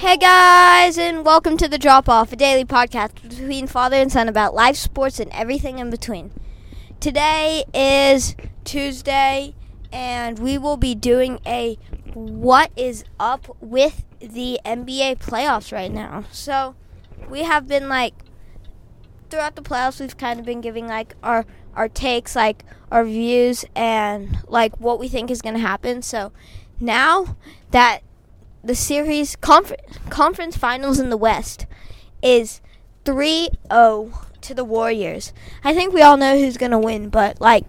Hey guys, and welcome to the Drop Off, a daily podcast between father and son about life, sports, and everything in between. Today is Tuesday, and we will be doing a what is up with the NBA playoffs right now. So, we have been like throughout the playoffs, we've kind of been giving like our our takes, like our views, and like what we think is going to happen. So, now that the series confer- conference finals in the West is 3-0 to the Warriors. I think we all know who's going to win, but like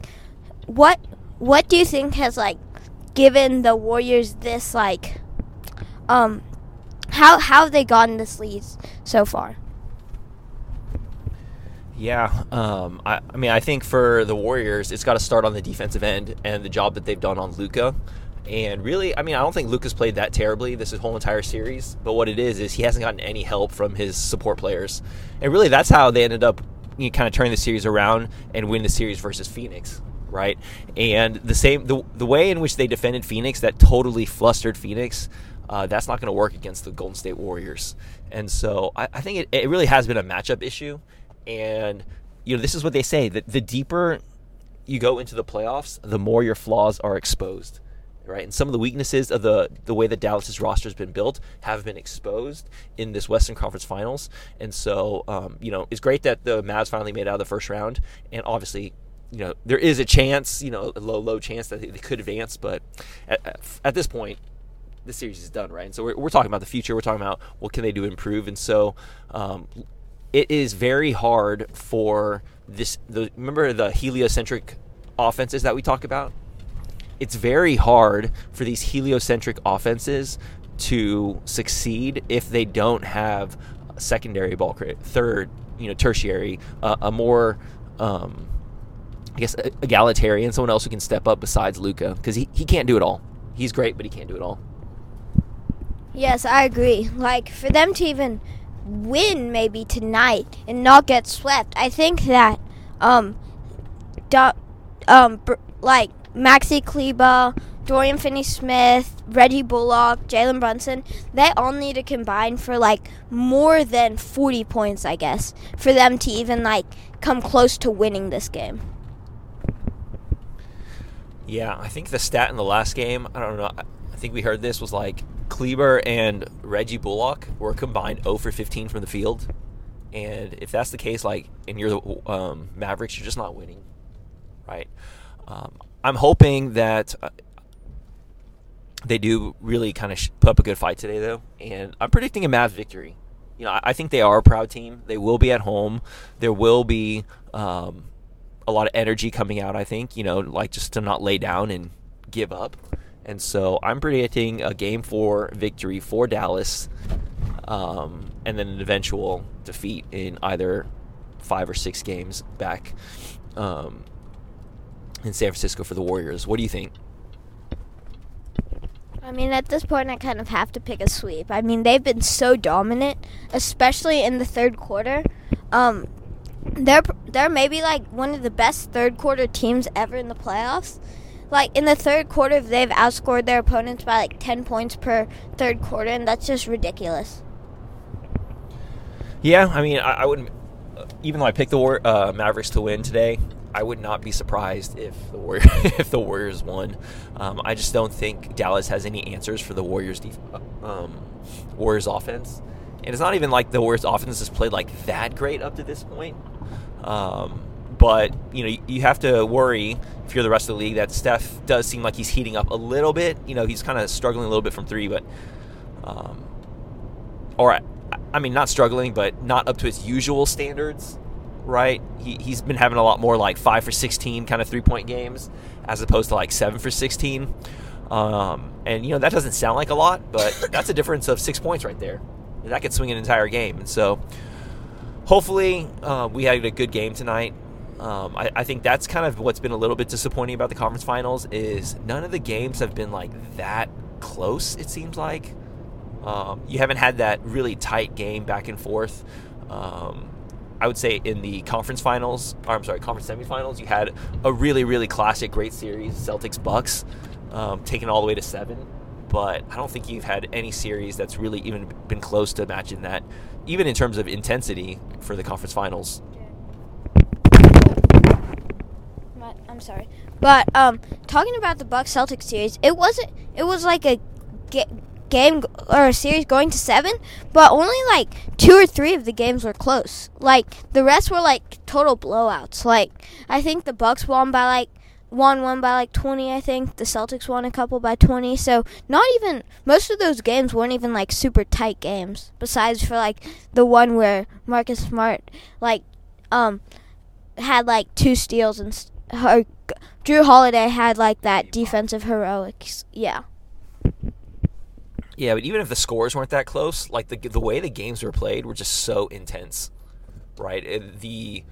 what what do you think has like given the Warriors this like um how how have they gotten this lead so far? Yeah, um, I, I mean, I think for the Warriors, it's got to start on the defensive end and the job that they've done on Luka. And really, I mean, I don't think Luka's played that terribly this whole entire series. But what it is is he hasn't gotten any help from his support players, and really that's how they ended up you know, kind of turning the series around and win the series versus Phoenix, right? And the same the the way in which they defended Phoenix that totally flustered Phoenix. Uh, that's not going to work against the Golden State Warriors. And so I, I think it, it really has been a matchup issue. And you know, this is what they say that the deeper you go into the playoffs, the more your flaws are exposed right? And some of the weaknesses of the the way that Dallas's roster has been built have been exposed in this Western Conference Finals. And so, um, you know, it's great that the Mavs finally made out of the first round, and obviously. You know, there is a chance, you know, a low, low chance that they could advance, but at, at this point, the series is done, right? And so we're, we're talking about the future. We're talking about what can they do to improve. And so um, it is very hard for this. The, remember the heliocentric offenses that we talk about? It's very hard for these heliocentric offenses to succeed if they don't have secondary ball credit, third, you know, tertiary, uh, a more, um, I guess, egalitarian, someone else who can step up besides Luka because he, he can't do it all. He's great, but he can't do it all. Yes, I agree. Like, for them to even win maybe tonight and not get swept, I think that, um, do, um, br- like, Maxi Kleber, Dorian Finney Smith, Reggie Bullock, Jalen Brunson, they all need to combine for like more than 40 points, I guess, for them to even like come close to winning this game. Yeah, I think the stat in the last game, I don't know, I think we heard this was like Kleber and Reggie Bullock were combined 0 for 15 from the field. And if that's the case, like, and you're the um, Mavericks, you're just not winning, right? Um, I'm hoping that uh, they do really kind of put up a good fight today, though, and I'm predicting a Mavs victory. You know, I, I think they are a proud team. They will be at home. There will be um, a lot of energy coming out. I think you know, like just to not lay down and give up. And so I'm predicting a game four victory for Dallas, um, and then an eventual defeat in either five or six games back um, in San Francisco for the Warriors. What do you think? I mean, at this point, I kind of have to pick a sweep. I mean, they've been so dominant, especially in the third quarter. Um, they're they're maybe like one of the best third quarter teams ever in the playoffs. Like in the third quarter, they've outscored their opponents by like ten points per third quarter, and that's just ridiculous. Yeah, I mean, I, I wouldn't. Even though I picked the War, uh, Mavericks to win today, I would not be surprised if the Warriors if the Warriors won. Um, I just don't think Dallas has any answers for the Warriors def- um, Warriors offense, and it's not even like the Warriors offense has played like that great up to this point. Um, but you know you, have to worry if you're the rest of the league that Steph does seem like he's heating up a little bit. You know he's kind of struggling a little bit from three, but um, or I, I mean not struggling, but not up to his usual standards right? He, he's been having a lot more like 5 for 16 kind of three point games as opposed to like 7 for 16. Um, and, you know, that doesn't sound like a lot, but that's a difference of six points right there. And that could swing an entire game. And so hopefully uh, we had a good game tonight. Um, I, I, think that's kind of what's been a little bit disappointing about the conference finals is none of the games have been like that close. It seems like um, you haven't had that really tight game back and forth. Um, I would say in the conference finals, or I'm sorry, conference semifinals, you had a really, really classic, great series, Celtics Bucks, um, taken all the way to seven. but I don't think you've had any series that's really even been close to matching that, even in terms of intensity for the conference finals. I'm sorry, but um, talking about the Bucks Celtics series, it wasn't. It was like a game or a series going to seven, but only like two or three of the games were close. Like the rest were like total blowouts. Like I think the Bucks won by like won one by like 20 i think the celtics won a couple by 20 so not even most of those games weren't even like super tight games besides for like the one where marcus smart like um had like two steals and her, jrue holiday had like that defensive heroics yeah yeah but even if the scores weren't that close like the the way the games were played were just so intense right the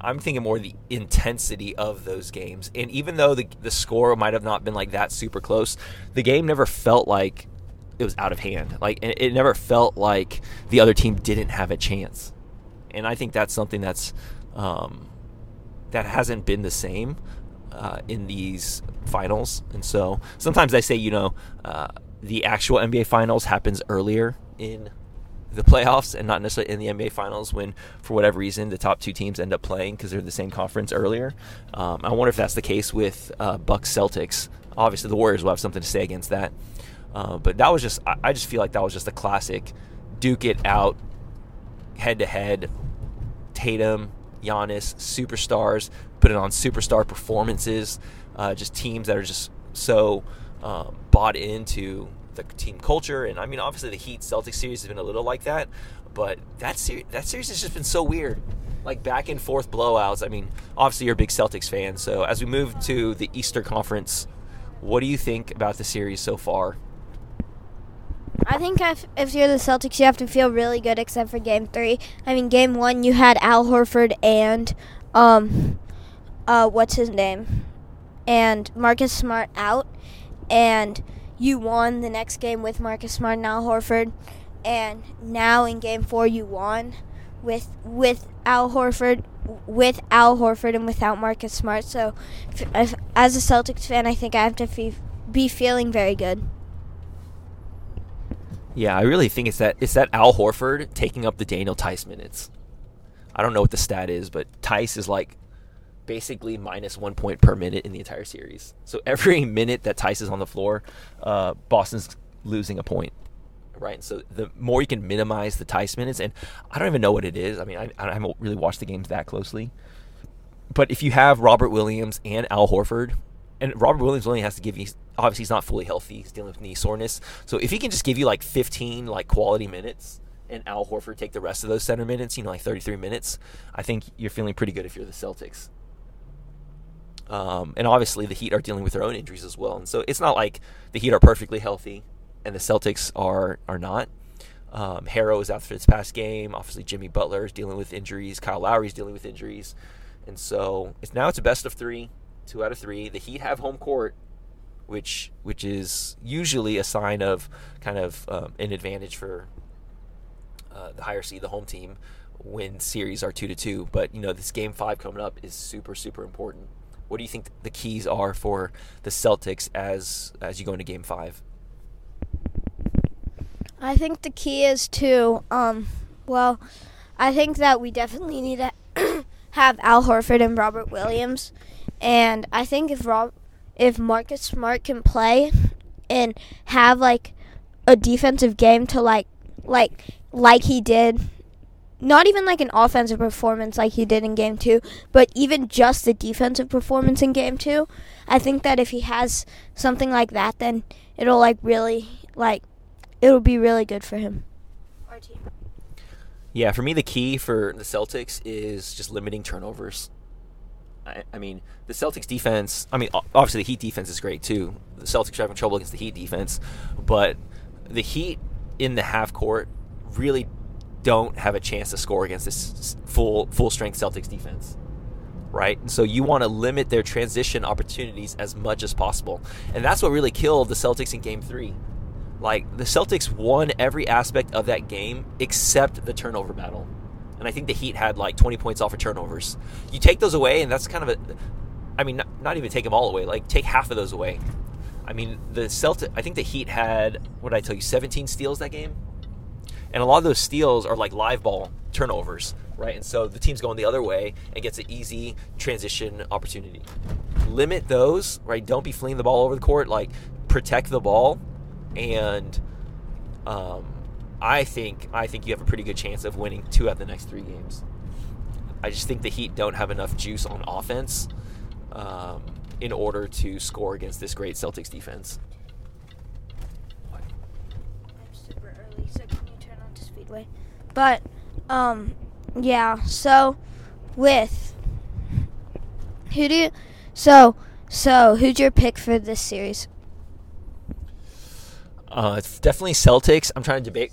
I'm thinking more the intensity of those games. And even though the the score might have not been like that super close, the game never felt like it was out of hand. Like it never felt like the other team didn't have a chance. And I think that's something that's um, that hasn't been the same uh, in these finals. And so sometimes I say, you know, uh, the actual NBA finals happens earlier in the playoffs and not necessarily in the NBA Finals when, for whatever reason, the top two teams end up playing because they're the same conference earlier. Um, I wonder if that's the case with uh, Bucks Celtics. Obviously, the Warriors will have something to say against that. Uh, but that was just, I, I just feel like that was just a classic duke it out head to head. Tatum, Giannis, superstars, put it on superstar performances. Uh, just teams that are just so um, bought into the team culture. And I mean, obviously, the Heat Celtics series has been a little like that, but that series that series has just been so weird. Like back and forth blowouts. I mean, obviously, you're a big Celtics fan. So as we move to the Eastern Conference, what do you think about the series so far? I think if, if you're the Celtics, you have to feel really good, except for Game Three. I mean, Game One, you had Al Horford and um, uh, what's his name, and Marcus Smart out, and you won the next game with Marcus Smart and Al Horford, and now in Game Four you won with with Al Horford, with Al Horford and without Marcus Smart. So, if, as a Celtics fan, I think I have to be feeling very good. Yeah, I really think it's that it's that Al Horford taking up the Daniel Theis minutes. I don't know what the stat is, but Tice is like basically minus one point per minute in the entire series. So every minute that Theis is on the floor, uh, Boston's losing a point. Right, so the more you can minimize the Theis minutes, and I don't even know what it is. I mean, I, I haven't really watched the games that closely, but if you have Robert Williams and Al Horford, and Robert Williams only has to give you obviously he's not fully healthy, he's dealing with knee soreness. So if he can just give you like 15 like quality minutes, and Al Horford take the rest of those center minutes, you know, like 33 minutes, I think you're feeling pretty good if you're the Celtics. Um, and obviously, the Heat are dealing with their own injuries as well. And so it's not like the Heat are perfectly healthy and the Celtics are are not. Um, Herro is out for this past game. Obviously, Jimmy Butler is dealing with injuries. Kyle Lowry is dealing with injuries. And so it's now it's a best of three, two out of three. The Heat have home court, which which is usually a sign of kind of um, an advantage for uh, the higher seed, the home team, when series are two to two. But you know this game five coming up is super super important what do you think the keys are for the Celtics as as you go into Game Five? I think the key is to, um, well, I think that we definitely need to have Al Horford and Robert Williams, and I think if Rob, if Marcus Smart can play and have like a defensive game to like like like he did not even like an offensive performance like he did in game two, but even just the defensive performance in game two. I think that if he has something like that, then it'll like really like it'll be really good for him. Our team. Yeah, for me, the key for the Celtics is just limiting turnovers. I, I mean, the Celtics defense. I mean, obviously the Heat defense is great too. The Celtics are having trouble against the Heat defense, but the Heat in the half court really don't have a chance to score against this full full strength Celtics defense. Right? And so you want to limit their transition opportunities as much as possible. And that's what really killed the Celtics in game 3. Like the Celtics won every aspect of that game except the turnover battle. And I think the Heat had like 20 points off of turnovers. You take those away and that's kind of a I mean not, not even take them all away, like take half of those away. I mean, the Celtic. I think the Heat had what did I tell you, 17 steals that game, and a lot of those steals are like live ball turnovers, right? And so the team's going the other way and gets an easy transition opportunity. Limit those, right? Don't be flinging the ball over the court. Like protect the ball, and um, I think I think you have a pretty good chance of winning two out of the next three games. I just think the Heat don't have enough juice on offense um, in order to score against this great Celtics defense. But, um, yeah. So, with who do you? So, so who's your pick for this series? Uh, it's definitely Celtics. I'm trying to debate.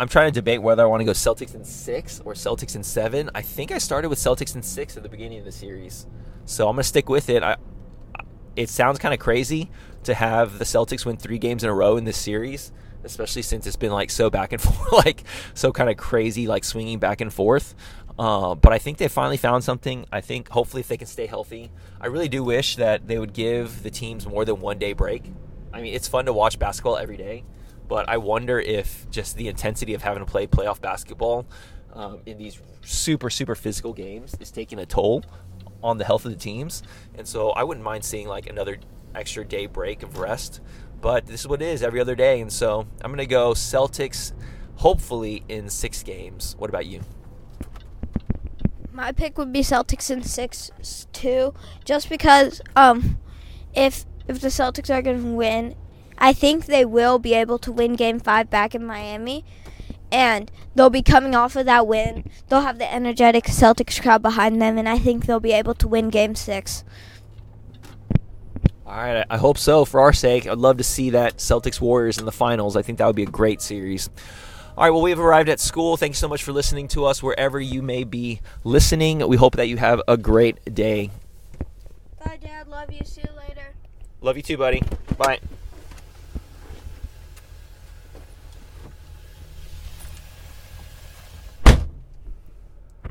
I'm trying to debate whether I want to go Celtics in six or Celtics in seven. I think I started with Celtics in six at the beginning of the series, so I'm gonna stick with it. I, it sounds kind of crazy to have the Celtics win three games in a row in this series, especially since it's been like so back and forth, like so kind of crazy, like swinging back and forth. Uh, but I think they finally found something. I think hopefully if they can stay healthy, I really do wish that they would give the teams more than one day break. I mean, it's fun to watch basketball every day, but I wonder if just the intensity of having to play playoff basketball um, in these super super physical games is taking a toll on the health of the teams. And so I wouldn't mind seeing like another extra day break of rest. But this is what it is every other day. And so I'm going to go Celtics, hopefully in six games. What about you? My pick would be Celtics in six too, just because um, if if the Celtics are going to win, I think they will be able to win Game Five back in Miami, and they'll be coming off of that win. They'll have the energetic Celtics crowd behind them, and I think they'll be able to win Game Six. All right, I hope so. For our sake, I'd love to see that Celtics Warriors in the finals. I think that would be a great series. All right, well, we've arrived at school. Thanks so much for listening to us wherever you may be listening. We hope that you have a great day. Bye, Dad. Love you. See you later. Love you too, buddy. Bye.